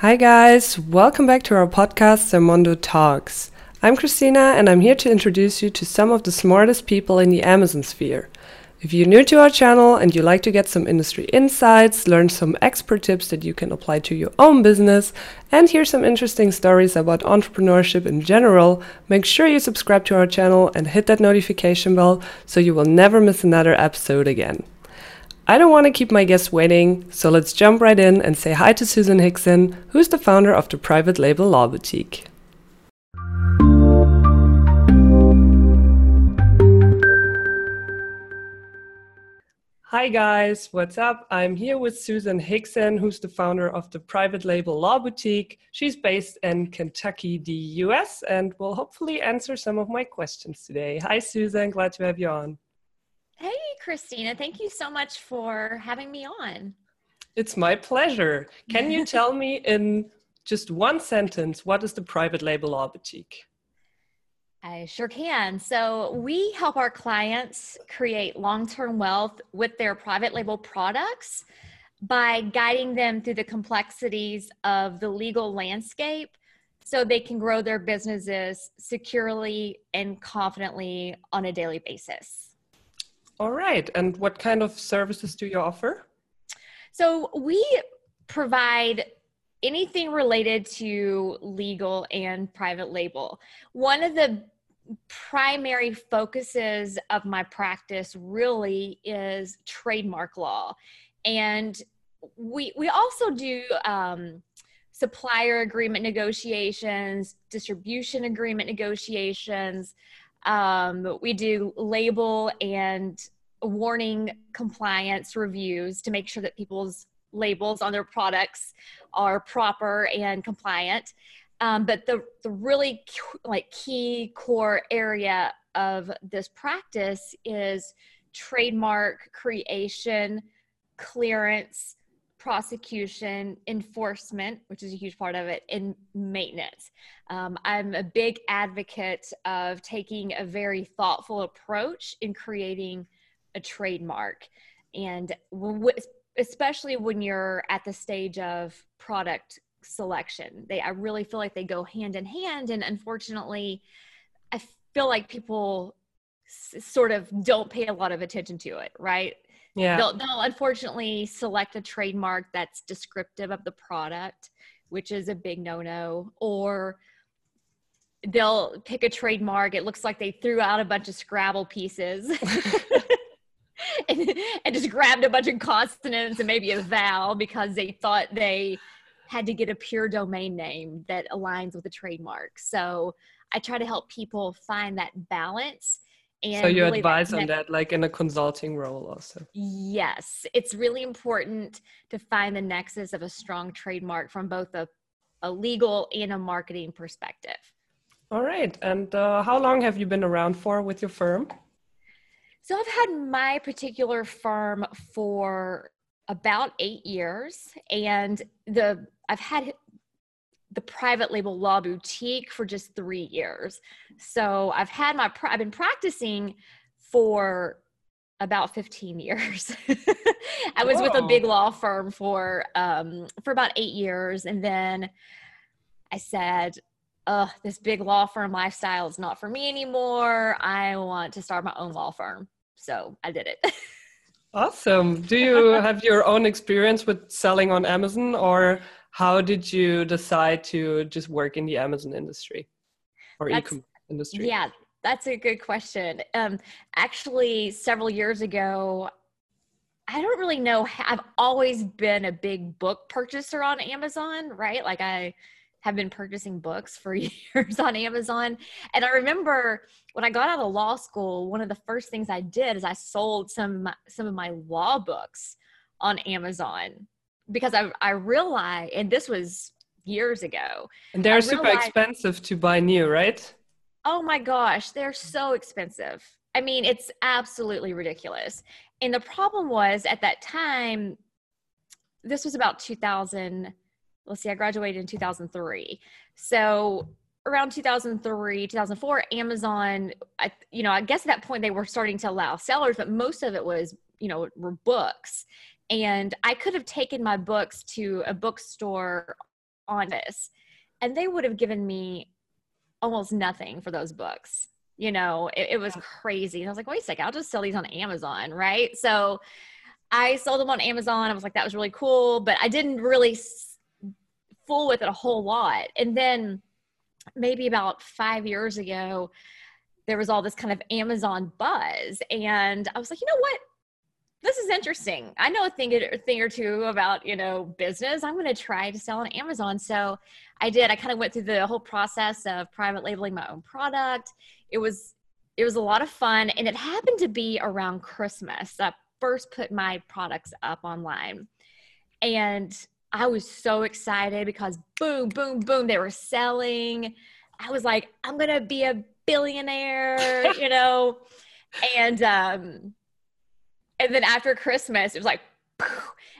Hi, guys. Welcome back to our podcast, Sermondo Talks. I'm Christina, and I'm here to introduce you to some of the smartest people in the Amazon sphere. If you're new to our channel and you like to get some industry insights, learn some expert tips that you can apply to your own business, and hear some interesting stories about entrepreneurship in general, make sure you subscribe to our channel and hit that notification bell so you will never miss another episode again. I don't want to keep my guests waiting, so let's jump right in and say hi to Susan Hickson, who's the founder of the Private Label Law Boutique. Hi guys, what's up? I'm here with Susan Hickson, who's the founder of the Private Label Law Boutique. She's based in Kentucky, the US, and will hopefully answer some of my questions today. Hi Susan, glad to have you on. Hey, Christina. Thank you so much for having me on. It's my pleasure. Can you tell me in just one sentence what is the private label law boutique? I sure can. So, we help our clients create long term wealth with their private label products by guiding them through the complexities of the legal landscape so they can grow their businesses securely and confidently on a daily basis. All right. And what kind of services do you offer? So we provide anything related to legal and private label. One of the primary focuses of my practice really is trademark law. And we we also do um, supplier agreement negotiations, distribution agreement negotiations, um, we do label and warning compliance reviews to make sure that people's labels on their products are proper and compliant. Um, but the, the really like key core area of this practice is trademark creation, clearance, prosecution, enforcement, which is a huge part of it, and maintenance. Um, I'm a big advocate of taking a very thoughtful approach in creating a trademark. And especially when you're at the stage of product selection, they I really feel like they go hand in hand. And unfortunately, I feel like people sort of don't pay a lot of attention to it, right? Yeah. They'll, they'll unfortunately select a trademark that's descriptive of the product which is a big no-no or they'll pick a trademark. It looks like they threw out a bunch of scrabble pieces and, and just grabbed a bunch of consonants and maybe a vowel because they thought they had to get a pure domain name that aligns with the trademark. So i try to help people find that balance and so you really advise that on that like in a consulting role also? Yes. It's really important to find the nexus of a strong trademark from both a, a legal and a marketing perspective. All right. And uh, how long have you been around for with your firm? So i've had my particular firm for about eight years and the i've had the private label law boutique for just three years. So I've had my, I've been practicing for about 15 years. I was Whoa. with a big law firm for, um, for about eight years. And then I said, oh, this big law firm lifestyle is not for me anymore. I want to start my own law firm. So I did it. awesome. Do you have your own experience with selling on Amazon or how did you decide to just work in the Amazon industry or e-commerce industry? Yeah, that's a good question. Um, actually, several years ago, I don't really know. I've always been a big book purchaser on Amazon, right? Like I have been purchasing books for years on Amazon. And I remember when I got out of law school, one of the first things I did is I sold some some of my law books on Amazon because I I realized, and this was years ago. And they're super expensive to buy new, right? Oh my gosh, they're so expensive. I mean, it's absolutely ridiculous. And the problem was at that time, this was about 2000. Let's see, I graduated in 2003. So around 2003 2004 amazon I, you know i guess at that point they were starting to allow sellers but most of it was you know were books and I could have taken my books to a bookstore on this. And they would have given me almost nothing for those books. You know, it, it was crazy. And I was like, wait a second, I'll just sell these on Amazon, right? So I sold them on Amazon. I was like, that was really cool, but I didn't really fool with it a whole lot. And then maybe about five years ago, there was all this kind of Amazon buzz. And I was like, you know what? This is interesting. I know a thing, a thing or two about, you know, business. I'm going to try to sell on Amazon. So I did. I kind of went through the whole process of private labeling my own product. It was, it was a lot of fun. And it happened to be around Christmas. I first put my products up online. And I was so excited because boom, boom, boom, they were selling. I was like, I'm going to be a billionaire, you know? And, um, and then after Christmas, it was like,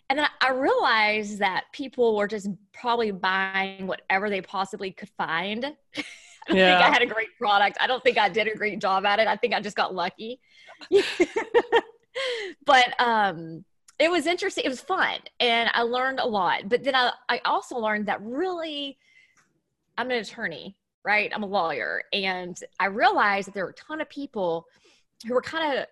and then I realized that people were just probably buying whatever they possibly could find. I don't yeah. think I had a great product. I don't think I did a great job at it. I think I just got lucky. but um it was interesting. It was fun and I learned a lot. But then I, I also learned that really I'm an attorney right? I'm a lawyer. And I realized that there were a ton of people who were kind of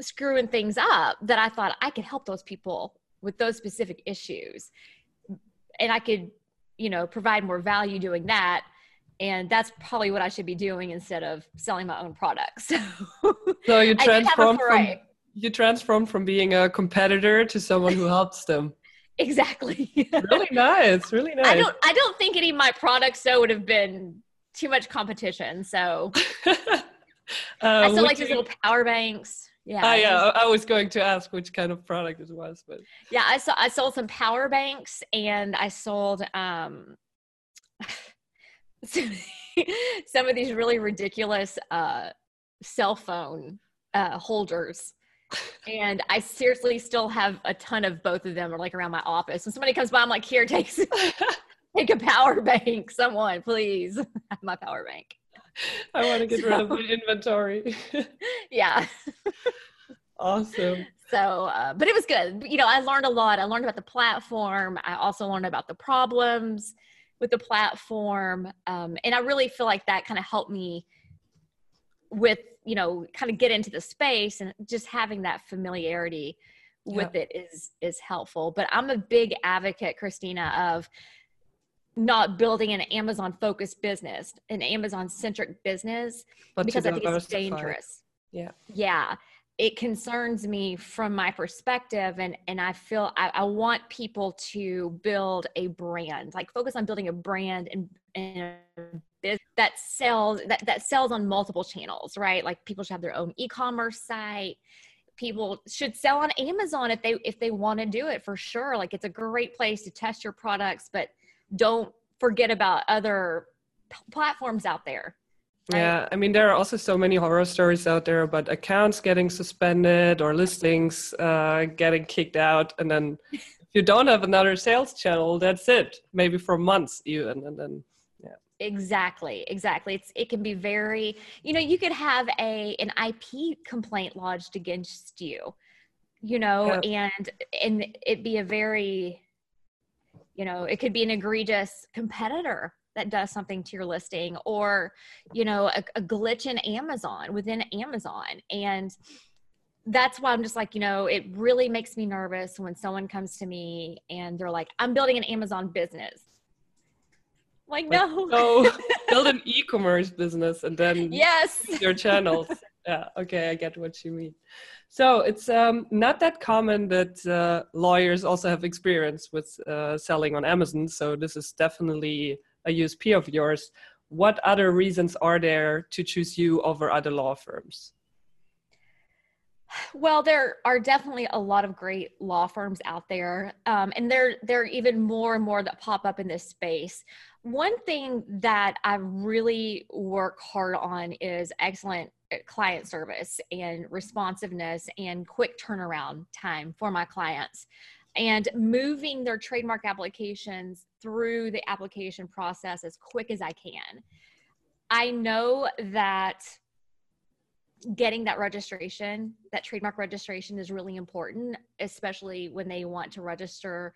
screwing things up that I thought I could help those people with those specific issues. And I could, you know, provide more value doing that. And that's probably what I should be doing instead of selling my own products. so you transform from you transformed from being a competitor to someone who helps them. Exactly. really nice. Really nice. I don't I don't think any of my products though would have been too much competition. So uh, I still like these little power banks. Yeah. Uh, yeah. I was going to ask which kind of product it was, but yeah, I saw I sold some power banks and I sold um some of these really ridiculous uh cell phone uh holders and I seriously still have a ton of both of them are like around my office. When somebody comes by, I'm like, here, take, take a power bank. Someone, please. have my power bank. I want to get so, rid of my inventory. yeah. awesome. So, uh, but it was good. You know, I learned a lot. I learned about the platform. I also learned about the problems with the platform. Um, and I really feel like that kind of helped me with you know kind of get into the space and just having that familiarity with it is is helpful but i'm a big advocate christina of not building an amazon focused business an amazon centric business but because i think it's dangerous. Yeah. Yeah. It concerns me from my perspective and and i feel I, I, want people to build a brand like focus on building a brand and, and that sells that, that sells on multiple channels right? Like people should have their own e-commerce site. People should sell on amazon if they if they want to do it for sure. Like it's a great place to test your products but don't forget about other p- platforms out there right? yeah i mean there are also so many horror stories out there about accounts getting suspended or listings uh, getting kicked out and then if you don't have another sales channel that's it maybe for months even and then yeah. Exactly, exactly. It's it can be very, you know, you could have a an IP complaint lodged against you, you know, yeah. and and it be a very, you know, it could be an egregious competitor that does something to your listing or, you know, a, a glitch in Amazon within Amazon. And that's why I'm just like, you know, it really makes me nervous when someone comes to me and they're like, I'm building an Amazon business like, no. So build an e-commerce business and then yes, your channels. Yeah, okay, I get what you mean. So it's um, not that common that uh, lawyers also have experience with uh, selling on Amazon. So this is definitely a USP of yours. What other reasons are there to choose you over other law firms? Well, there are definitely a lot of great law firms out there, um, and there there are even more and more that pop up in this space. One thing that I really work hard on is excellent Uh, client service and responsiveness and quick turnaround time for my clients and moving their trademark applications through the application process as quick as I can. I know that getting that registration, that trademark registration is really important, especially when they want to register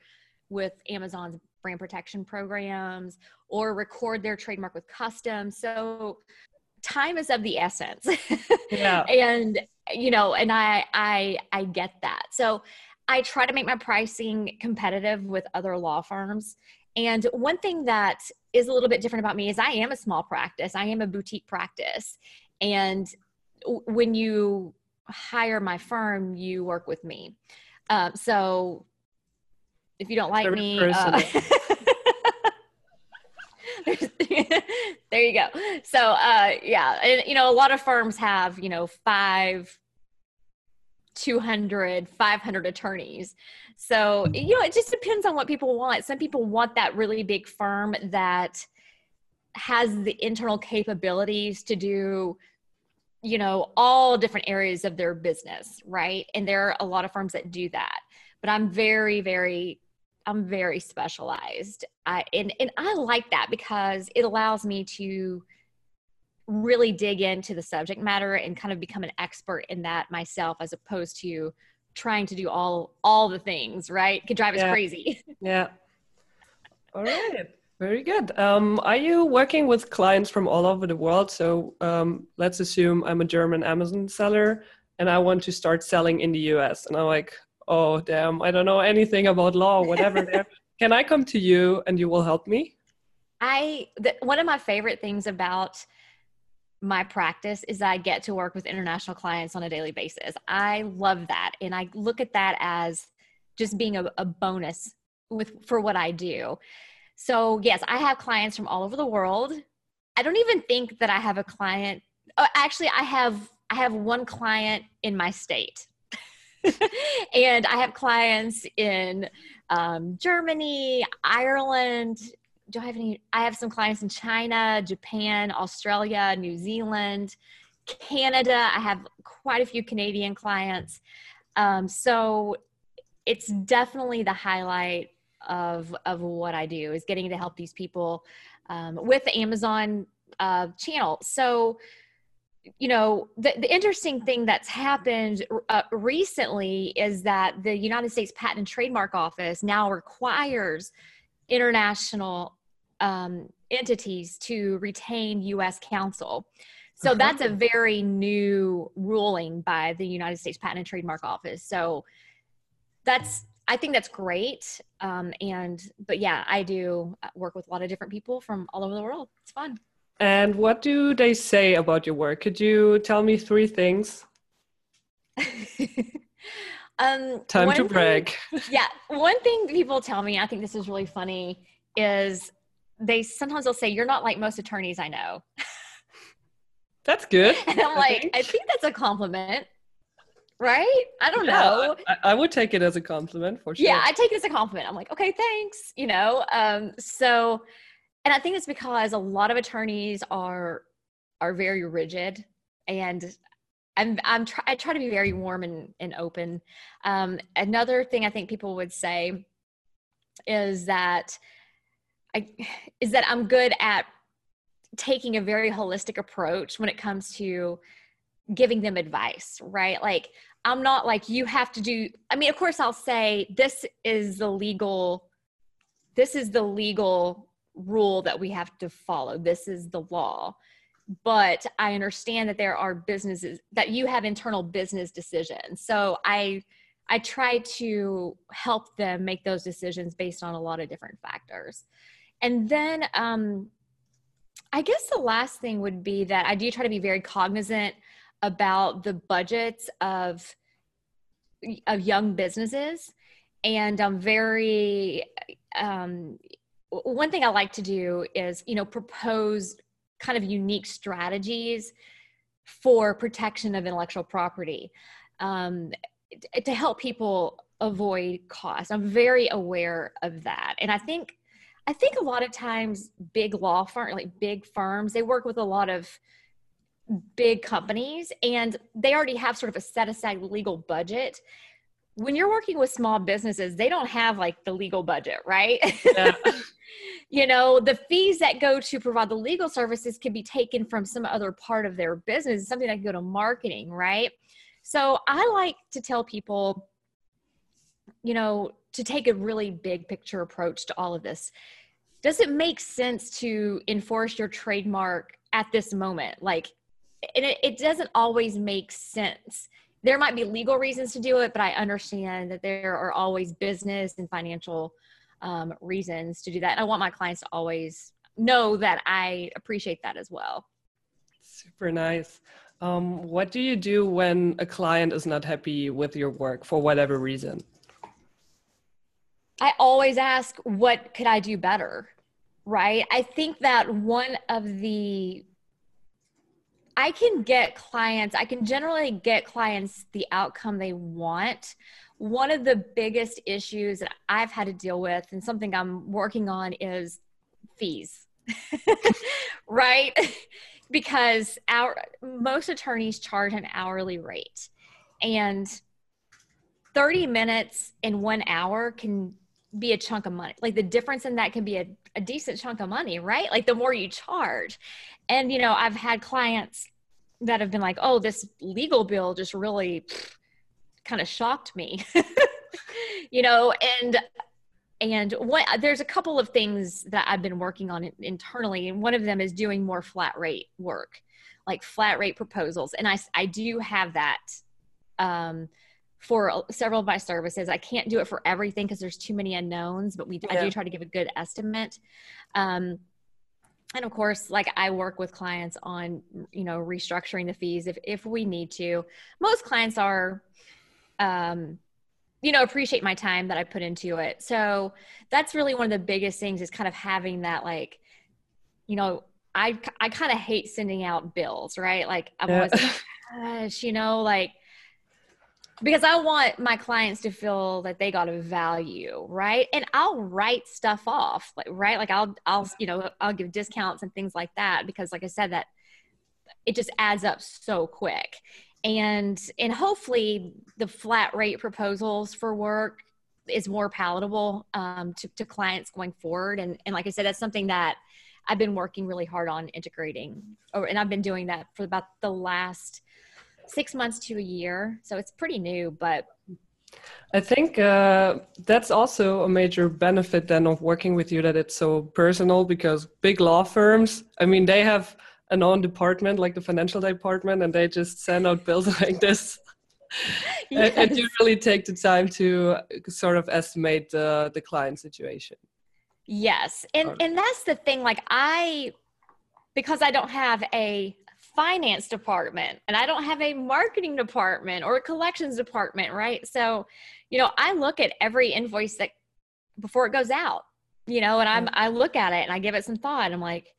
with Amazon's brand protection programs or record their trademark with customs. So time is of the essence. Yeah. and you know, and I I I get that. So I try to make my pricing competitive with other law firms. And one thing that is a little bit different about me is I am a small practice. I am a boutique practice. And when you hire my firm, you work with me. Uh, so if you don't like me, uh, there you go. So uh, yeah, and you know, a lot of firms have you know five 200 500 attorneys. So you know it just depends on what people want. Some people want that really big firm that has the internal capabilities to do you know all different areas of their business right? And there are a lot of firms that do that. But i'm very very i'm very specialized i and, and i like that because it allows me to really dig into the subject matter and kind of become an expert in that myself as opposed to trying to do all all the things right? It could drive us crazy. Yeah. All right. Very good. Um, are you working with clients from all over the world? So um, let's assume i'm a german amazon seller and i want to start selling in the us and i'm like oh damn i don't know anything about law or whatever can i come to you and you will help me i the, one of my favorite things about my practice is I get to work with international clients on a daily basis. I love that. And I look at that as just being a, a bonus with for what I do. So yes, I have clients from all over the world. I don't even think that I have a client. Oh, actually, I have I have one client in my state, and I have clients in um, Germany, Ireland, do I have any? I have some clients in China, Japan, Australia, New Zealand, Canada. I have quite a few Canadian clients. Um, so it's definitely the highlight of of what I do is getting to help these people um, with the Amazon uh, channel. So you know the, the interesting thing that's happened uh, recently is that the united states patent and trademark office now requires international um, entities to retain U.S. counsel. So that's a very new ruling by the United States Patent and Trademark Office. So that's I think that's great. Um, and but yeah, I do work with a lot of different people from all over the world. It's fun. And what do they say about your work? Could you tell me three things? Um, Time to brag. Thing, yeah, one thing people tell me, I think this is really funny, is they sometimes they'll say, "You're not like most attorneys I know." That's good. and I'm like, think. I think that's a compliment, right? I don't yeah, know. I, I, would take it as a compliment for sure. Yeah, I take it as a compliment. I'm like, okay, thanks. You know, um, so, and I think it's because a lot of attorneys are are very rigid and I'm I'm try, I try to be very warm and, and open. Um, another thing I think people would say is that I is that I'm good at taking a very holistic approach when it comes to giving them advice, right? Like I'm not like you have to do I mean of course I'll say this is the legal this is the legal rule that we have to follow. This is the law but I understand that there are businesses that you have internal business decisions. So I I try to help them make those decisions based on a lot of different factors. And then um, I guess the last thing would be that I do try to be very cognizant about the budgets of of young businesses, and I'm very um, one thing I like to do is you know propose kind of unique strategies for protection of intellectual property um, to help people avoid costs. I'm very aware of that, and I think I think a lot of times big law firm like big firms they work with a lot of big companies and they already have sort of a set aside legal budget when you're working with small businesses they don't have like the legal budget right yeah. you know the fees that go to provide the legal services can be taken from some other part of their business. Something that can go to marketing right? So i like to tell people you know to take a really big picture approach to all of this. Does it make sense to enforce your trademark at this moment? Like and it, it doesn't always make sense. There might be legal reasons to do it but i understand that there are always business and financial um, reasons to do that and i want my clients to always know that i appreciate that as well super nice um, what do you do when a client is not happy with your work for whatever reason I always ask, what could I do better? Right. I think that one of the, I can get clients, I can generally get clients the outcome they want. One of the biggest issues that I've had to deal with and something I'm working on is fees. right? because our most attorneys charge an hourly rate. And 30 minutes in one hour can be a chunk of money. Like the difference in that can be a, a decent chunk of money, right? Like the more you charge. And, you know, I've had clients that have been like, oh, this legal bill just really kind of shocked me, you know, and, and what there's a couple of things that I've been working on internally. And one of them is doing more flat rate work, like flat rate proposals. And I, I do have that, um, for several of my services. I can't do it for everything because there's too many unknowns, but we yeah. I do try to give a good estimate. Um, and of course, like I work with clients on, you know, restructuring the fees if if we need to. Most clients are, um, you know, appreciate my time that I put into it. So that's really one of the biggest things is kind of having that like, you know, I I kind of hate sending out bills, right? Like I'm yeah. always like, gosh, you know, like because I want my clients to feel that they got a value, right? And I'll write stuff off, like right, like I'll I'll you know I'll give discounts and things like that because, like I said, that it just adds up so quick, and and hopefully the flat rate proposals for work is more palatable um, to, to clients going forward, and and like I said, that's something that I've been working really hard on integrating, and I've been doing that for about the last six months to a year. So it's pretty new, but. I think uh, that's also a major benefit then of working with you that it's so personal because big law firms, I mean, they have an own department like the financial department and they just send out bills like this. yes. and, you really take the time to sort of estimate the, the client situation. Yes. And, and that's the thing, like I, because I don't have a finance department and I don't have a marketing department or a collections department, right? So, you know, I look at every invoice that before it goes out, you know, and I'm mm. I look at it and I give it some thought. I'm like,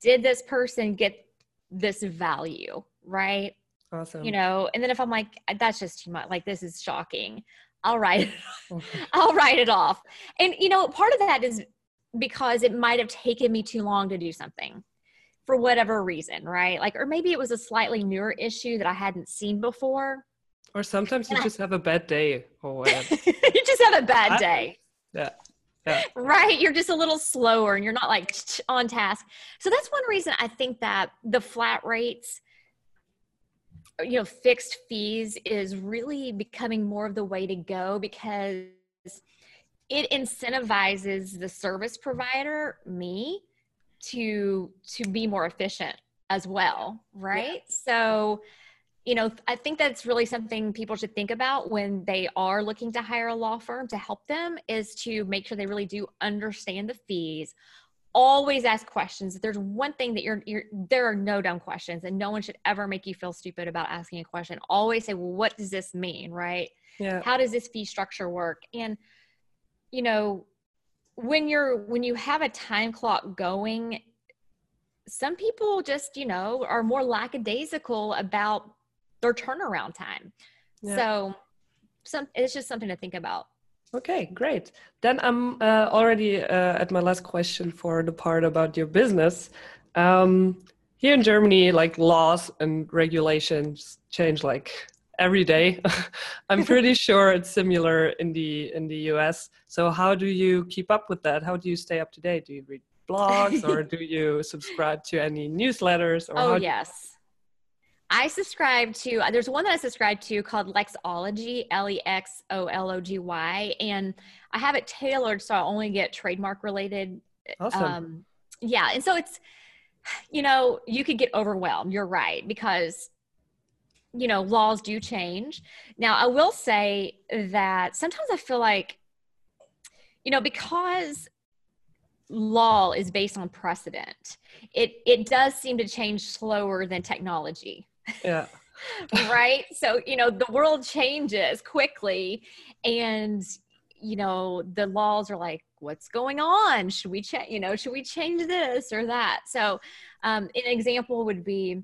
did this person get this value, right? Awesome. You know, and then if I'm like, that's just too much, like this is shocking, I'll write it, oh. I'll write it off. And you know, part of that is because it might have taken me too long to do something for whatever reason, right? Like, or maybe it was a slightly newer issue that I hadn't seen before. Or sometimes you just have a bad day oh, or whatever. you just have a bad day. yeah. Yeah. Right. You're just a little slower and you're not like on task. So that's one reason I think that the flat rates, you know, fixed fees is really becoming more of the way to go because it incentivizes the service provider, me, to to be more efficient as well right? Yeah. so you know i think that's really something people should think about when they are looking to hire a law firm to help them is to make sure they really do understand the fees. Always ask questions. If there's one thing that you're, you're there are no dumb questions and no one should ever make you feel stupid about asking a question. Always say well what does this mean? Right? Yeah. How does this fee structure work? And you know when you're when you have a time clock going some people just you know are more lackadaisical about their turnaround time. Yeah. so some it's just something to think about. Okay great. Then i'm uh, already uh, at my last question for the part about your business. Um, here in germany like laws and regulations change like every day. I'm pretty sure it's similar in the in the US. So how do you keep up with that? How do you stay up to date? Do you read blogs or do you subscribe to any newsletters or Oh yes. I subscribe to, there's one that I subscribe to called Lexology, L E X O L O G Y. And I have it tailored so I only get trademark related. Awesome. Um, yeah. And so it's, you know, you could get overwhelmed. You're right. Because, you know, laws do change. Now, I will say that sometimes I feel like, you know, because law is based on precedent, it, it does seem to change slower than technology. Yeah. right. So, you know, the world changes quickly and, you know, the laws are like, what's going on? Should we change, you know, should we change this or that? So, um, an example would be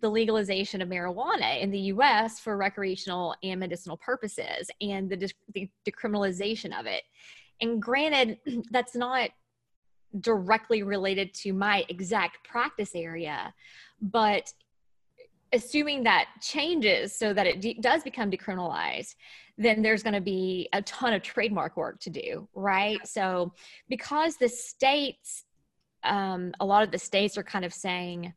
the legalization of marijuana in the US for recreational and medicinal purposes and the, the decriminalization of it. And granted, that's not directly related to my exact practice area, but assuming that changes so that it de- does become decriminalized then there's going to be a ton of trademark work to do right so because the states um, a lot of the states are kind of saying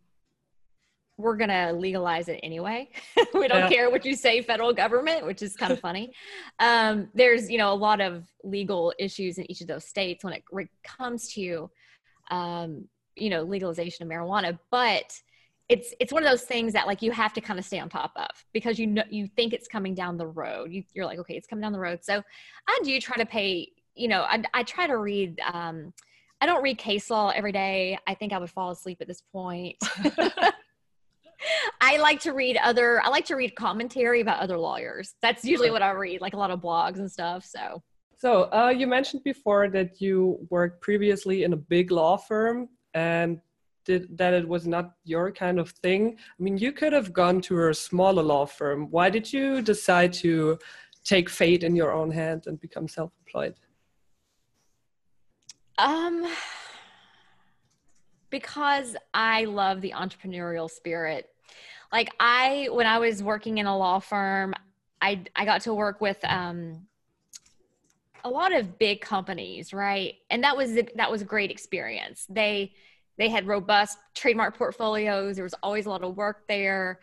we're going to legalize it anyway. We don't yeah. care what you say federal government which is kind of funny. Um, there's you know a lot of legal issues in each of those states when it comes to um, you know legalization of marijuana but it's it's one of those things that like you have to kind of stay on top of because you know you think it's coming down the road. You, you're like okay it's coming down the road. So i do try to pay you know i, I try to read um, i don't read case law every day. I think i would fall asleep at this point i like to read other i like to read commentary about other lawyers that's usually what i read like a lot of blogs and stuff so so uh, you mentioned before that you worked previously in a big law firm and did, that it was not your kind of thing. I mean, you could have gone to a smaller law firm. Why did you decide to take fate in your own hand and become self-employed? Um, because I love the entrepreneurial spirit. Like I, when I was working in a law firm, I I got to work with um, a lot of big companies, right? And that was that was a great experience. They they had robust trademark portfolios. There was always a lot of work there.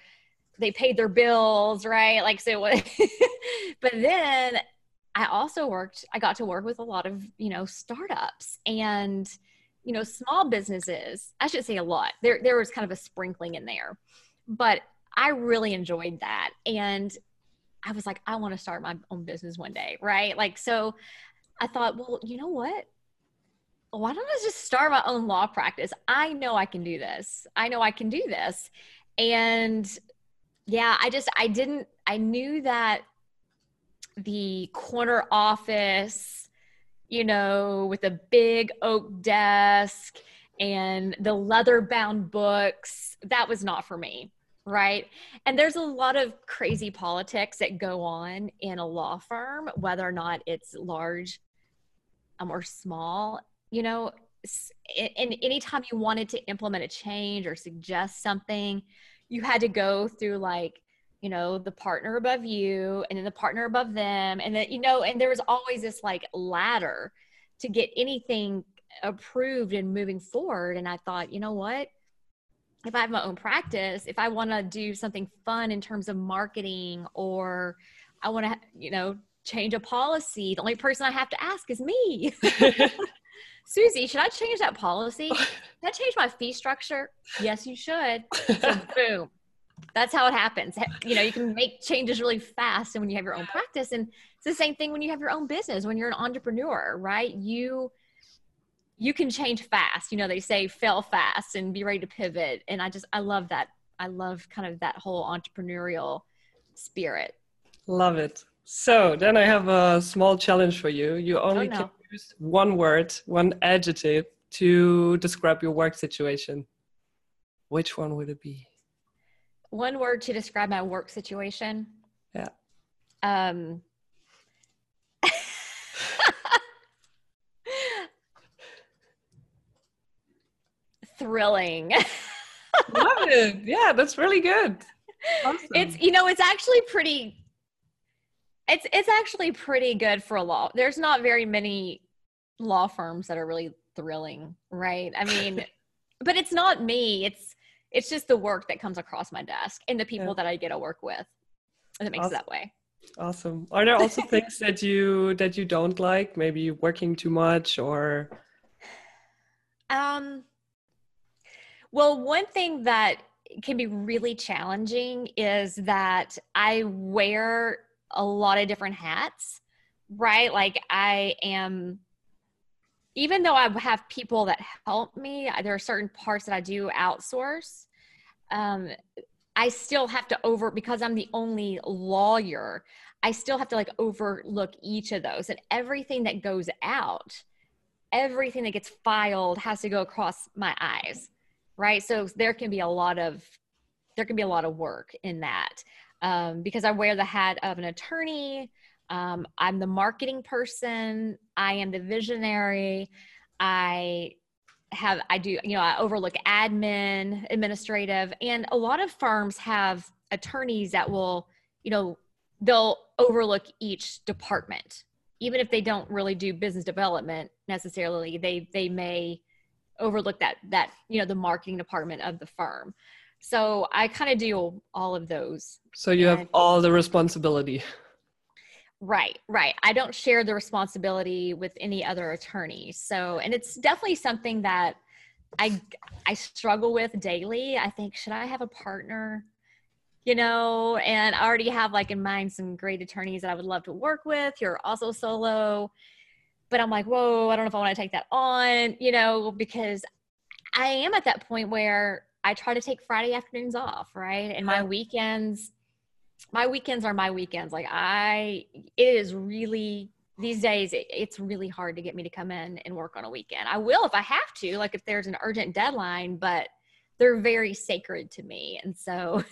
They paid their bills, right? Like so. but then I also worked. I got to work with a lot of you know startups and you know small businesses. I should say a lot. There there was kind of a sprinkling in there, but I really enjoyed that and. I was like, I want to start my own business one day, right? Like, so I thought, well, you know what? why don't I just start my own law practice? I know I can do this. I know I can do this. And yeah, I just, I didn't, I knew that the corner office, you know, with a big oak desk and the leather bound books, that was not for me. Right. And there's a lot of crazy politics that go on in a law firm, whether or not it's large um, or small you know and anytime you wanted to implement a change or suggest something you had to go through like you know the partner above you and then the partner above them and then you know and there was always this like ladder to get anything approved and moving forward and i thought you know what if i have my own practice if i want to do something fun in terms of marketing or i want to you know change a policy the only person i have to ask is me Susie, should I change that policy? Should I change my fee structure? Yes, you should. So boom. That's how it happens. You know, you can make changes really fast and when you have your own practice. And it's the same thing when you have your own business, when you're an entrepreneur, right? You you can change fast. You know, they say fail fast and be ready to pivot. And I just I love that. I love kind of that whole entrepreneurial spirit. Love it. So then I have a small challenge for you. You only oh, no. can use one word, one adjective to describe your work situation, which one would it be? One word to describe my work situation. Yeah. Um, thrilling. Love it. Yeah, that's really good. Awesome. It's you know, it's actually pretty it's it's actually pretty good for a law. There's not very many law firms that are really thrilling, right? I mean, but it's not me. It's it's just the work that comes across my desk and the people Yeah. that I get to work with. And it makes Awesome. it that way. Awesome. Are there also things that you that you don't like? Maybe working too much or Um, well, one thing that can be really challenging is that I wear a lot of different hats, right? Like I am, even though I have people that help me, there are certain parts that I do outsource. Um, I still have to over because I'm the only lawyer. I still have to like overlook each of those and everything that goes out everything that gets filed has to go across my eyes right? So there can be a lot of there can be a lot of work in that um, because i wear the hat of an attorney. Um, i'm the marketing person. I am the visionary. I have i do you know i overlook admin administrative and a lot of firms have attorneys that will you know they'll overlook each department. Even if they don't really do business development necessarily they they may overlook that that you know the marketing department of the firm. So i kind of do all of those. So you have all the responsibility. right right. I don't share the responsibility with any other attorney. So and it's definitely something that i i struggle with daily. I think should i have a partner? You know and i already have like in mind some great attorneys that i would love to work with. You're also solo but i'm like whoa i don't know if i want to take that on you know because i am at that point where i try to take friday afternoons off right? And my weekends my weekends are my weekends. Like i it is really these days it, it's really hard to get me to come in and work on a weekend. I will if i have to like if there's an urgent deadline but they're very sacred to me and so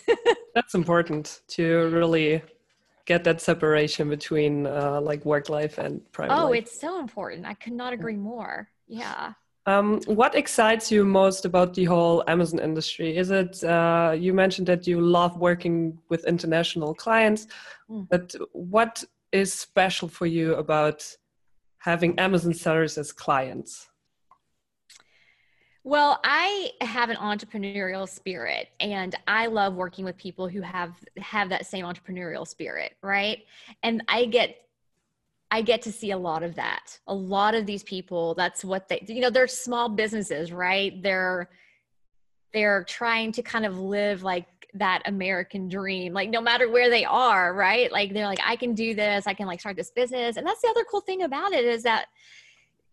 That's important to really get that separation between uh, like work life and private oh life. it's so important i could not agree more yeah Um, what excites you most about the whole Amazon industry? Is it uh, you mentioned that you love working with international clients, Mm. but what is special for you about having Amazon sellers as clients? Well, I have an entrepreneurial spirit and I love working with people who have have that same entrepreneurial spirit, right? And I get I get to see a lot of that. A lot of these people, that's what they you know, they're small businesses, right? They're they're trying to kind of live like that American dream, like no matter where they are, right? Like they're like, I can do this, I can like start this business. And that's the other cool thing about it is that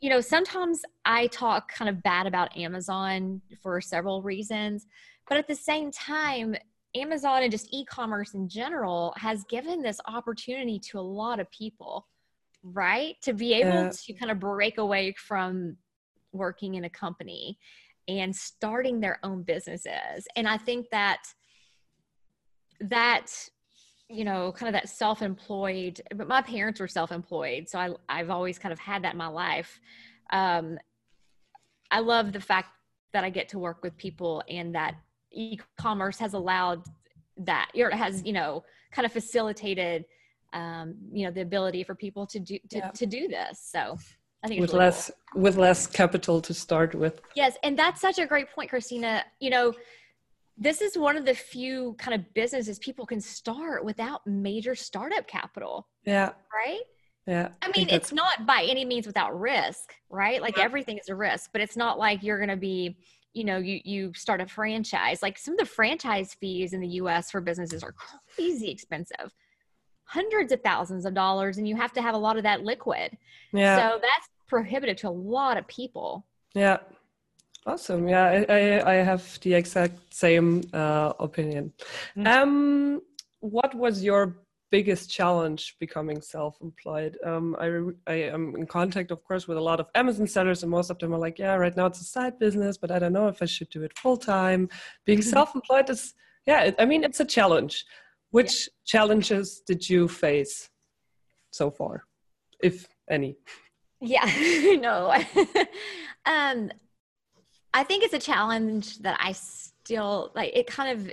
you know, sometimes I talk kind of bad about Amazon for several reasons, but at the same time, Amazon and just e commerce in general has given this opportunity to a lot of people, right? To be able Yeah. to kind of break away from working in a company and starting their own businesses. And I think that that you know kind of that self-employed but my parents were self-employed so I, i've always kind of had that in my life um, i love the fact that i get to work with people and that e-commerce has allowed that or has you know kind of facilitated um, you know the ability for people to do to, Yeah. to do this so i think With really cool. less with less capital to start with. Yes, and that's such a great point, Christina. You know, this is one of the few kind of businesses people can start without major startup capital, Yeah, right? yeah. I mean, that's- it's not by any means without risk, right? Like Yeah. everything is a risk, but it's not like you're going to be, you know, you you start a franchise. Like some of the franchise fees in the US for businesses are crazy expensive. Hundreds of thousands of dollars and you have to have a lot of that liquid. yeah. So that's prohibitive to a lot of people. Yeah. Awesome. Yeah, I, I, I have the exact same uh, opinion. Mm. Um, what was your biggest challenge becoming self-employed? Um, I, re- I am in contact, of course, with a lot of Amazon sellers, and most of them are like, "Yeah, right now it's a side business, but I don't know if I should do it full time." Being Mhm. self-employed is, yeah, it, I mean, it's a challenge. Which challenges did you face so far, if any? Yeah, no. um, I think it's a challenge that I still like. It kind of,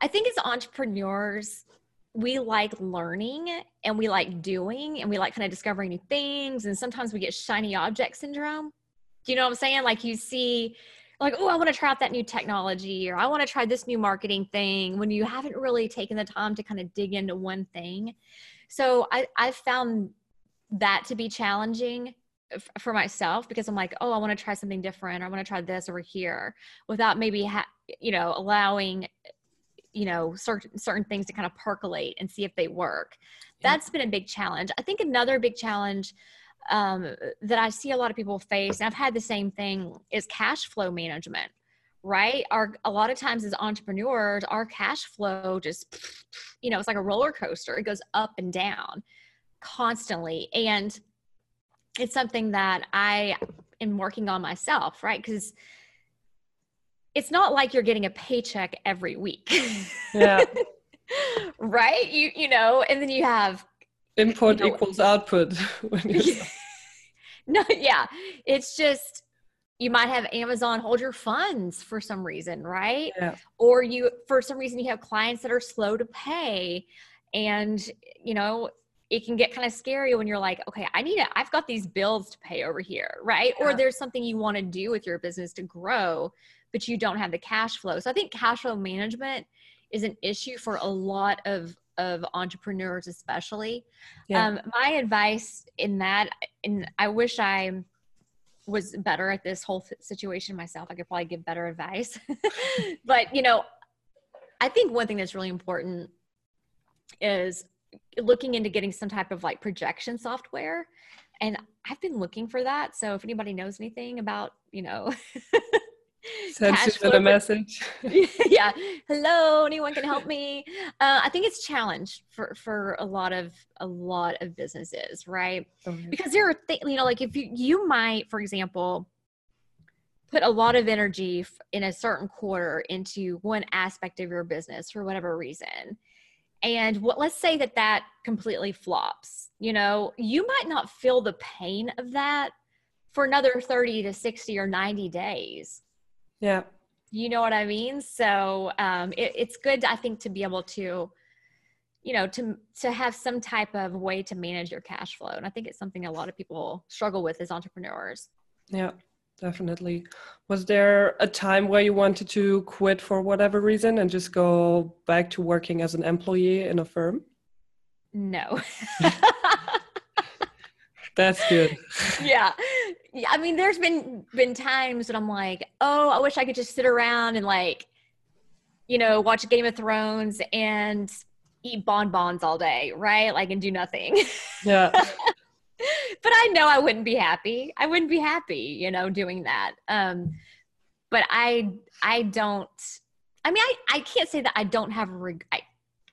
I think as entrepreneurs, we like learning and we like doing and we like kind of discovering new things. And sometimes we get shiny object syndrome. Do you know what I'm saying? Like you see like, oh, I want to try out that new technology or I want to try this new marketing thing when you haven't really taken the time to kind of dig into one thing. So I, I've found that to be challenging for myself because I'm like, oh, I want to try something different. Or I want to try this over here without maybe, ha- you know, allowing, you know, certain certain things to kind of percolate and see if they work. Yeah. That's been a big challenge. I think another big challenge um, that I see a lot of people face, and I've had the same thing, is cash flow management. Right? Our a lot of times as entrepreneurs, our cash flow just, you know, it's like a roller coaster. It goes up and down constantly, and it's something that I am working on myself. Right? Because it's not like you're getting a paycheck every week. Yeah. right? You you know, and then you have input you know, equals output. no, yeah. It's just you might have Amazon hold your funds for some reason, right? Yeah. Or you for some reason you have clients that are slow to pay and you know it can get kind of scary when you're like, okay, I need it. I've got these bills to pay over here, right? Yeah. Or there's something you want to do with your business to grow, but you don't have the cash flow. So I think cash flow management is an issue for a lot of of entrepreneurs especially yeah. um, my advice in that and i wish i was better at this whole situation myself i could probably give better advice but you know i think one thing that's really important is looking into getting some type of like projection software and i've been looking for that so if anybody knows anything about you know Send Susan a message. yeah. Hello, anyone can help me? Uh, I think it's challenge for for a lot of a lot of businesses, right? Mm-hmm. Because there are things, you know, like if you you might, for example, put a lot of energy in a certain quarter into one aspect of your business for whatever reason. And what let's say that that completely flops. You know, you might not feel the pain of that for another 30 to 60 or 90 days yeah. You know what I mean? So um, it, it's good, I think, to be able to, you know, to to have some type of way to manage your cash flow. And I think it's something a lot of people struggle with as entrepreneurs. Yeah, definitely. Was there a time where you wanted to quit for whatever reason and just go back to working as an employee in a firm? No. That's good. yeah. Yeah. I mean, there's been been times that I'm like, oh, I wish I could just sit around and like, you know, watch Game of Thrones and eat bonbons all day, right? Like and do nothing. Yeah. but I know I wouldn't be happy. I wouldn't be happy, you know, doing that. Um, but I I don't I mean I, I can't say that I don't have reg- I,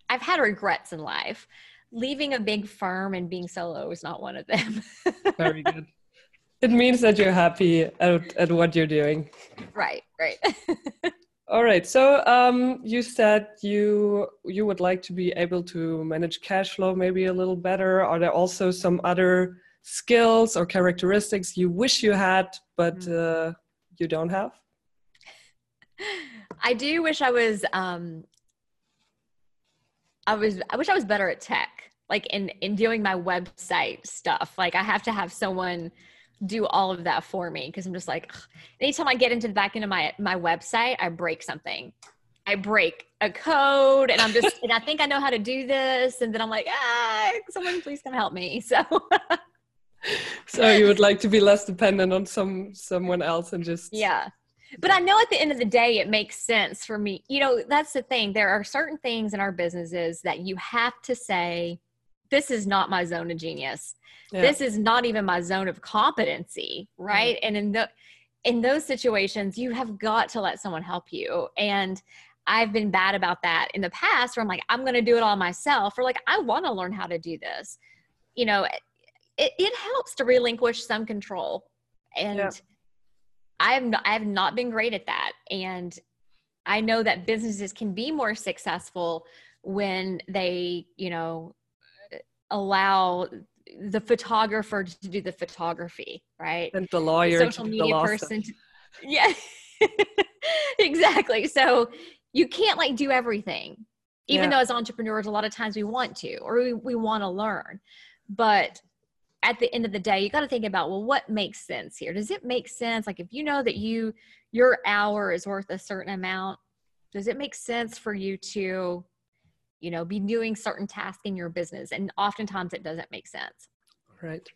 I've had regrets in life leaving a big firm and being solo is not one of them. Very good. It means that you're happy at, at what you're doing. Right, right. All right. So um, you said you you would like to be able to manage cash flow maybe a little better. Are there also some other skills or characteristics you wish you had but mm. uh, you don't have? I do wish I was um, I was I wish I was better at tech, like in in doing my website stuff. Like I have to have someone do all of that for me because I'm just like ugh. anytime I get into the back end of my my website, I break something. I break a code and I'm just and I think I know how to do this and then I'm like, ah, someone please come help me. So So you would like to be less dependent on some someone else and just Yeah but I know at the end of the day, it makes sense for me. You know, that's the thing. There are certain things in our businesses that you have to say, this is not my zone of genius. Yeah. This is not even my zone of competency, right? Mm-hmm. And in the in those situations, you have got to let someone help you. And I've been bad about that in the past where I'm like, I'm going to do it all myself, or like, I want to learn how to do this. You know, it, it helps to relinquish some control. And yeah I have not, I have not been great at that. And I know that businesses can be more successful when they, you know, allow the photographer to do the photography, right? And the lawyer, the social media person. To, yeah, exactly. So you can't like do everything, even yeah. though as entrepreneurs, a lot of times we want to, or we, we want to learn. But at the end of the day, you got to think about well, what makes sense here? Does it make sense? Like if you know that you your hour is worth a certain amount, does it make sense for you to, you know, be doing certain tasks in your business? And oftentimes it doesn't make sense. Right.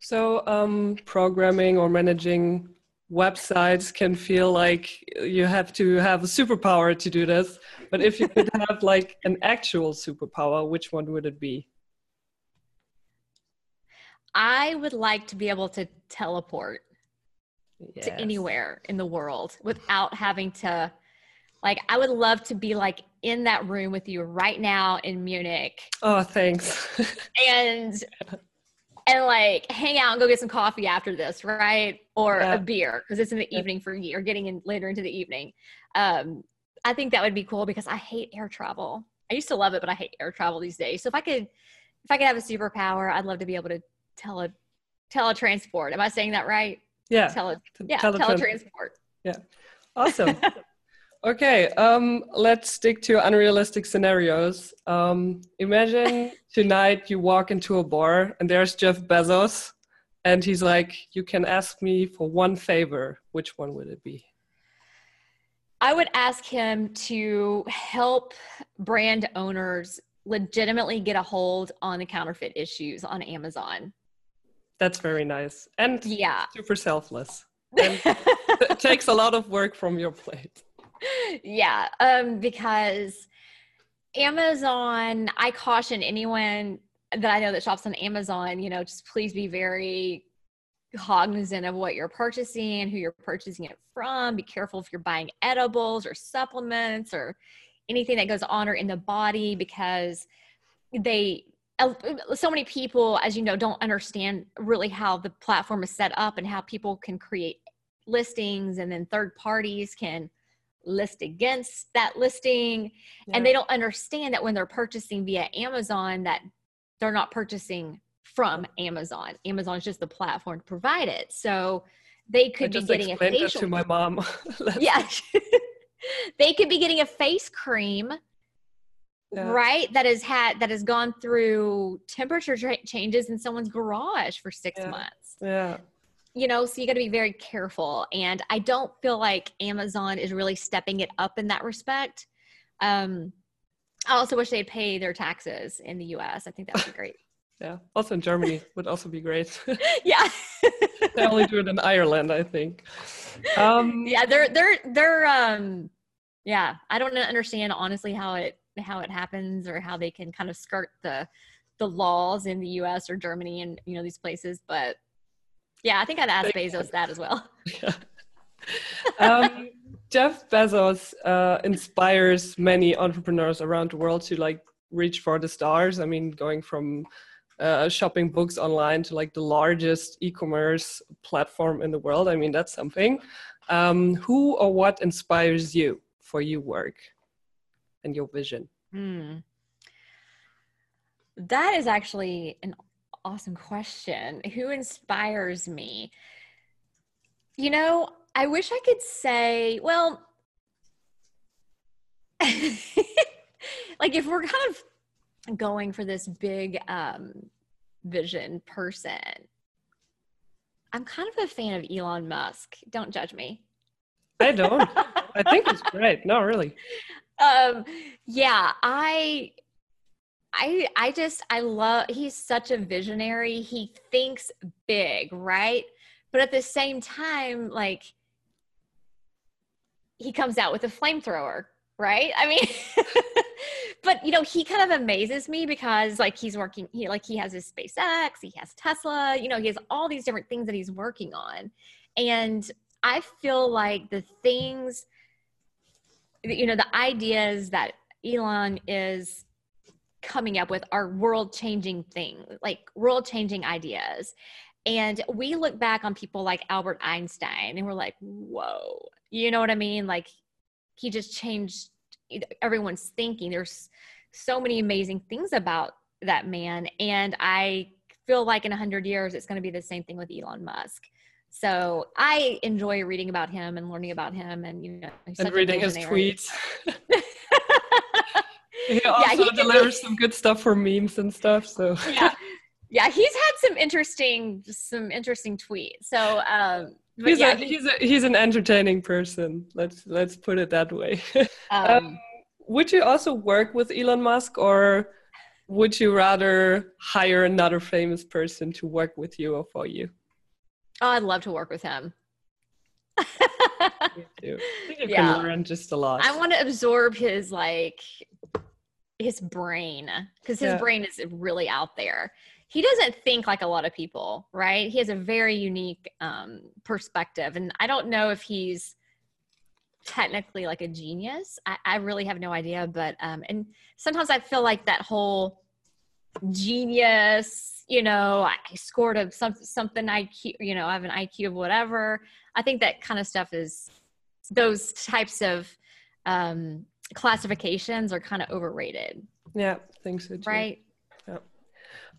So um, programming or managing websites can feel like you have to have a superpower to do this. But if you could have like an actual superpower, which one would it be? I would like to be able to teleport yes. to anywhere in the world without having to like I would love to be like in that room with you right now in Munich. Oh, thanks. and and like hang out and go get some coffee after this, right? Or yeah. a beer because it's in the evening for you or getting in later into the evening. Um, I think that would be cool because I hate air travel. I used to love it, but I hate air travel these days. So if I could, if I could have a superpower, I'd love to be able to tele teletransport. Am I saying that right? Yeah. Tele, yeah. Teletransport. Yeah. Awesome. okay. Um, let's stick to unrealistic scenarios. Um, imagine tonight you walk into a bar and there's Jeff Bezos, and he's like, "You can ask me for one favor. Which one would it be?" I would ask him to help brand owners legitimately get a hold on the counterfeit issues on Amazon. That's very nice. And yeah, super selfless. And it takes a lot of work from your plate. Yeah, um, because Amazon, I caution anyone that I know that shops on Amazon, you know, just please be very cognizant of what you're purchasing, who you're purchasing it from. Be careful if you're buying edibles or supplements or anything that goes on or in the body because they so many people as you know don't understand really how the platform is set up and how people can create listings and then third parties can list against that listing. Yeah. and they don't understand that when they're purchasing via amazon that they're not purchasing from amazon amazon. Is just the platform to provide it. So they could be getting a facial to my mom. Yeah. they could be getting a face cream yeah. right that has had that has gone through temperature tra- changes in someone's garage for six yeah. months. Yeah you know so you got to be very careful and i don't feel like amazon is really stepping it up in that respect. Um i also wish they'd pay their taxes in the us i think that would be great. Yeah also in germany would also be great. Yeah. They only do it in ireland i think. Um yeah they're they're they're um yeah i don't understand honestly how it how it happens or how they can kind of skirt the the laws in the US or Germany and you know these places but yeah I think I'd ask Bezos that as well yeah. um, Jeff Bezos uh, inspires many entrepreneurs around the world to like reach for the stars I mean going from uh, shopping books online to like the largest e-commerce platform in the world I mean that's something um, who or what inspires you for your work and your vision? Hmm. That is actually an awesome question. Who inspires me? You know, I wish I could say, well, like if we're kind of going for this big um, vision person, I'm kind of a fan of Elon Musk. Don't judge me. I don't. I think it's great. No, really. Um, yeah, I I I just I love he's such a visionary. He thinks big, right? But at the same time, like he comes out with a flamethrower, right? I mean but you know, he kind of amazes me because like he's working he like he has his SpaceX, he has Tesla, you know, he has all these different things that he's working on. And I feel like the things, you know, the ideas that Elon is coming up with are world changing things, like world changing ideas. And we look back on people like Albert Einstein and we're like, whoa, you know what I mean? Like he just changed everyone's thinking. There's so many amazing things about that man. And I feel like in a hundred years, it's going to be the same thing with Elon Musk. So I enjoy reading about him and learning about him, and you know, and reading his tweets. he also yeah, he delivers be... some good stuff for memes and stuff. So yeah, yeah, he's had some interesting some interesting tweets. So um, he's, yeah, a, he's a he's an entertaining person. Let's let's put it that way. um, um, would you also work with Elon Musk, or would you rather hire another famous person to work with you or for you? Oh, I'd love to work with him. I think you yeah. can learn just a lot. I want to absorb his like his brain because his yeah. brain is really out there. He doesn't think like a lot of people, right? He has a very unique um, perspective, and I don't know if he's technically like a genius. I, I really have no idea, but um, and sometimes I feel like that whole genius you know i scored a some, something iq you know i have an iq of whatever i think that kind of stuff is those types of um classifications are kind of overrated. Yeah thanks so too. right? Yeah.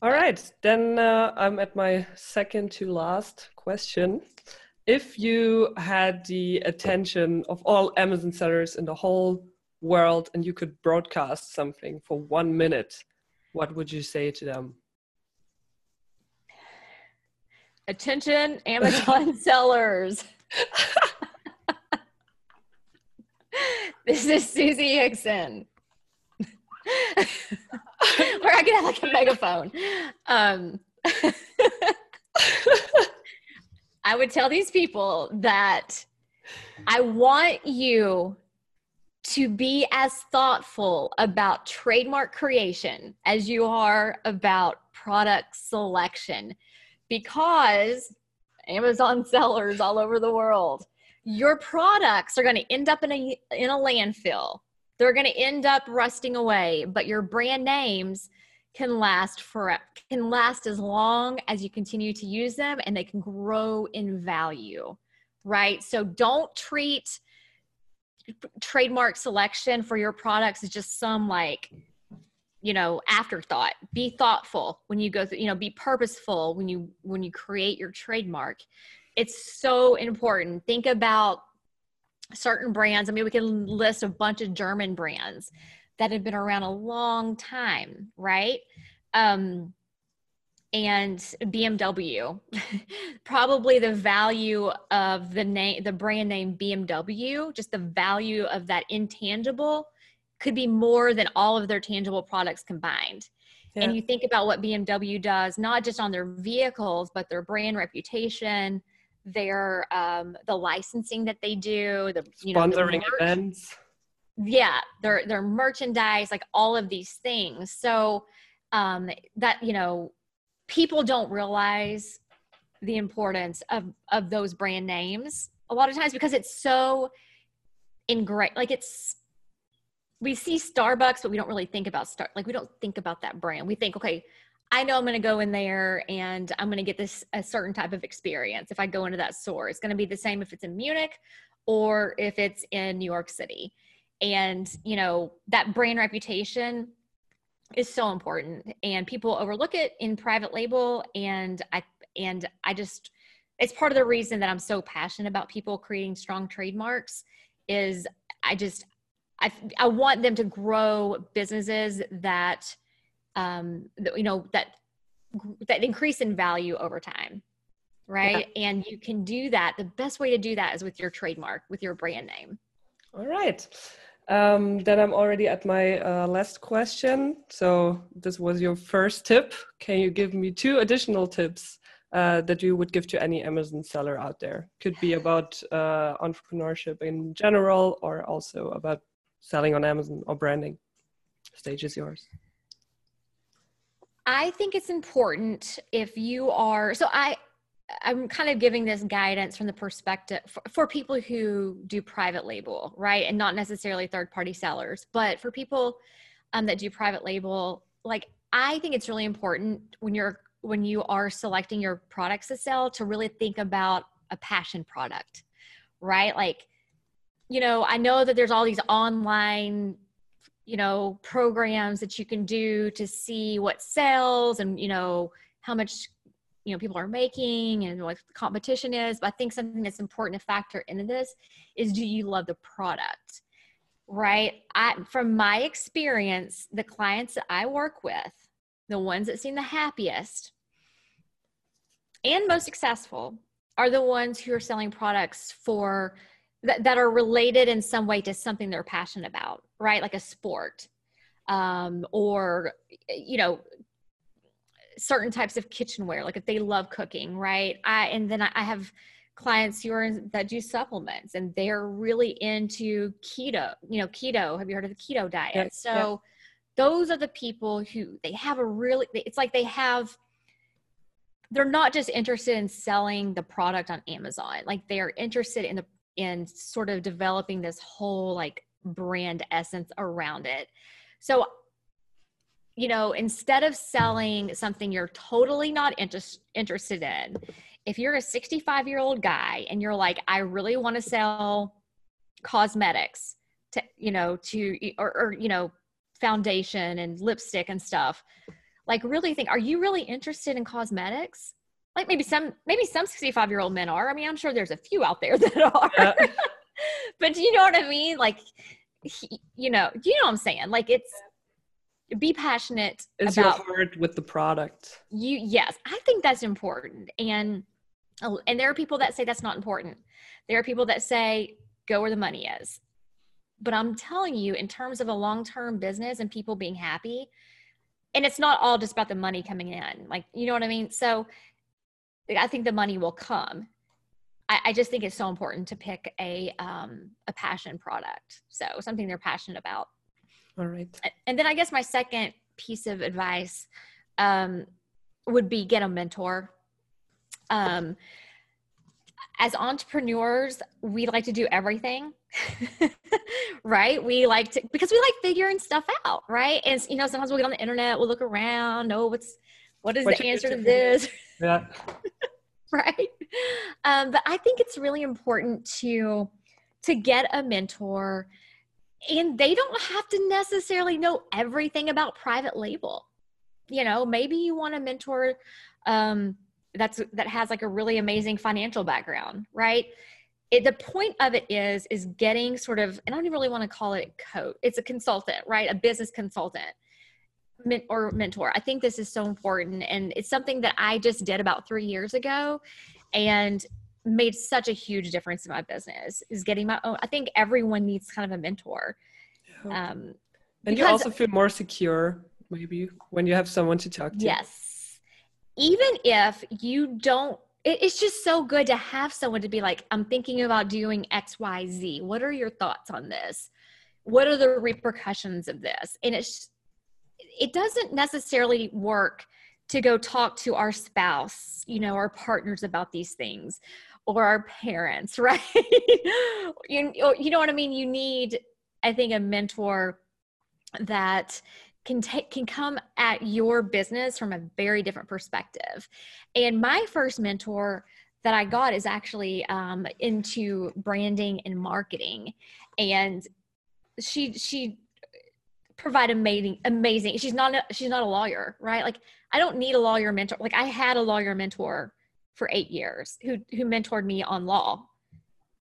All right then uh, i'm at my second to last question. If you had the attention of all amazon sellers in the whole world and you could broadcast something for one minute what would you say to them? Attention, Amazon sellers. this is Susie Hickson. Where I can have like a megaphone. Um, I would tell these people that I want you to be as thoughtful about trademark creation as you are about product selection because Amazon sellers all over the world, your products are going to end up in a in a landfill. They're going to end up rusting away, but your brand names can last for can last as long as you continue to use them and they can grow in value. Right? So don't treat trademark selection for your products as just some like you know afterthought be thoughtful when you go through you know be purposeful when you when you create your trademark it's so important think about certain brands i mean we can list a bunch of german brands that have been around a long time right um and BMW. Probably the value of the name, the brand name BMW, just the value of that intangible could be more than all of their tangible products combined. Yeah. And you think about what BMW does, not just on their vehicles, but their brand reputation, their um, the licensing that they do, the you sponsoring know, events. Yeah, their their merchandise, like all of these things. So um, that you know, people don't realize the importance of of those brand names a lot of times because it's so ingrained. Like it's we see Starbucks, but we don't really think about Star. Like we don't think about that brand. We think, okay, I know I'm going to go in there and I'm going to get this a certain type of experience. If I go into that store, it's going to be the same if it's in Munich or if it's in New York City. And you know that brand reputation is so important, and people overlook it in private label. And I and I just it's part of the reason that I'm so passionate about people creating strong trademarks. Is I just I, I want them to grow businesses that, um, that, you know, that, that increase in value over time. Right. Yeah. And you can do that. The best way to do that is with your trademark, with your brand name. All right. Um, then I'm already at my uh, last question. So this was your first tip. Can you give me two additional tips uh, that you would give to any Amazon seller out there? Could be about uh, entrepreneurship in general, or also about selling on Amazon or branding? Stage is yours. I think it's important if you are so I I'm kind of giving this guidance from the perspective for, for, people who do private label, right? And not necessarily third party sellers, but for people um, that do private label, like I think it's really important when you're when you are selecting your products to sell to really think about a passion product, right? Like you know, I know that there's all these online, you know, programs that you can do to see what sells and, you know, how much, you know, people are making and what competition is. But I think something that's important to factor into this is do you love the product? Right. I, from my experience, the clients that I work with, the ones that seem the happiest, and most successful are the ones who are selling products for that, that are related in some way to something they're passionate about, right? Like a sport um, or, you know, certain types of kitchenware, like if they love cooking, right? I, and then I have clients who are that do supplements and they're really into keto, you know, keto. Have you heard of the keto diet? Yeah, so yeah. those are the people who they have a really, it's like they have, they're not just interested in selling the product on Amazon. Like they are interested in the, in sort of developing this whole like brand essence around it. So you know, instead of selling something you're totally not inter- interested in, if you're a 65 year old guy and you're like, I really want to sell cosmetics to, you know, to, or, or, you know, foundation and lipstick and stuff, like really think, are you really interested in cosmetics? Like maybe some, maybe some 65 year old men are. I mean, I'm sure there's a few out there that are. Yeah. but do you know what I mean? Like, he, you know, do you know what I'm saying? Like it's, be passionate is about your heart with the product you yes i think that's important and oh, and there are people that say that's not important there are people that say go where the money is but i'm telling you in terms of a long-term business and people being happy and it's not all just about the money coming in like you know what i mean so i think the money will come I, I just think it's so important to pick a um, a passion product so something they're passionate about all right. And then I guess my second piece of advice um, would be get a mentor. Um, as entrepreneurs, we like to do everything, right? We like to because we like figuring stuff out, right? And you know, sometimes we'll get on the internet, we'll look around, know what's what is what the answer to this, yeah, right? Um, but I think it's really important to to get a mentor and they don't have to necessarily know everything about private label. You know maybe you want a mentor um, that's that has like a really amazing financial background right? It, the point of it is is getting sort of and i don't even really want to call it a coach it's a consultant right? A business consultant or mentor. I think this is so important and it's something that i just did about three years ago and made such a huge difference in my business is getting my own i think everyone needs kind of a mentor. Yeah. um and you also feel more secure maybe when you have someone to talk to. Yes. Even if you don't it's just so good to have someone to be like i'm thinking about doing xyz what are your thoughts on this? What are the repercussions of this? And it's it doesn't necessarily work to go talk to our spouse you know our partners about these things or our parents, right? you, you know what I mean? You need, I think, a mentor that can take can come at your business from a very different perspective. And my first mentor that I got is actually um, into branding and marketing, and she she provide amazing amazing. She's not a, she's not a lawyer, right? Like I don't need a lawyer mentor. Like I had a lawyer mentor for eight years who who mentored me on law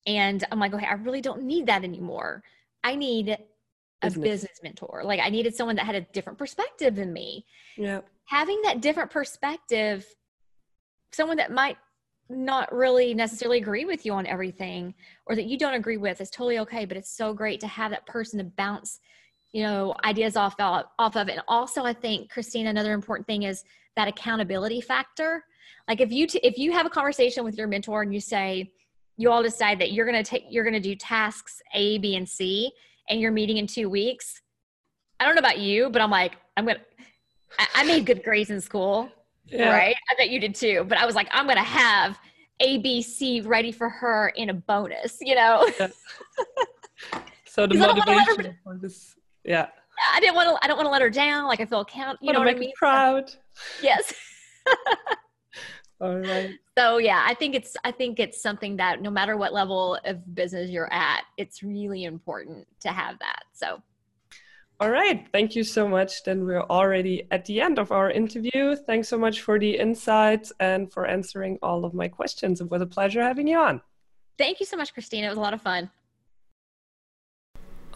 and i'm like okay i really don't need that anymore i need a business. business mentor like i needed someone that had a different perspective than me yeah having that different perspective someone that might not really necessarily agree with you on everything or that you don't agree with is totally okay but it's so great to have that person to bounce you know ideas off off of and also i think Christine, another important thing is that accountability factor like if you t- if you have a conversation with your mentor and you say you all decide that you're going to take you're going to do tasks A, B, and C, and you're meeting in two weeks. I don't know about you, but I'm like I'm gonna. I, I made good grades in school, yeah. right? I bet you did too. But I was like, I'm gonna have A, B, C ready for her in a bonus, you know. Yeah. so the motivation her, for this, yeah. I didn't want to. I don't want to let her down. Like I feel count. You know what I mean? Proud. Yes. All right. So yeah, I think it's I think it's something that no matter what level of business you're at, it's really important to have that. So all right. Thank you so much. Then we're already at the end of our interview. Thanks so much for the insights and for answering all of my questions. It was a pleasure having you on. Thank you so much, Christina. It was a lot of fun.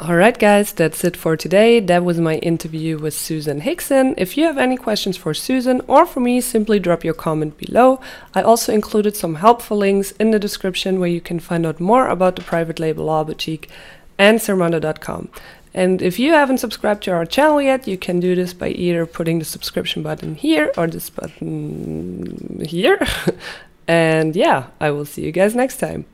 All right, guys, that's it for today. That was my interview with Susan Hickson. If you have any questions for Susan or for me, simply drop your comment below. I also included some helpful links in the description where you can find out more about the private label Law Boutique and Zermondo.com. And if you haven't subscribed to our channel yet, you can do this by either putting the subscription button here or this button here. and yeah, I will see you guys next time.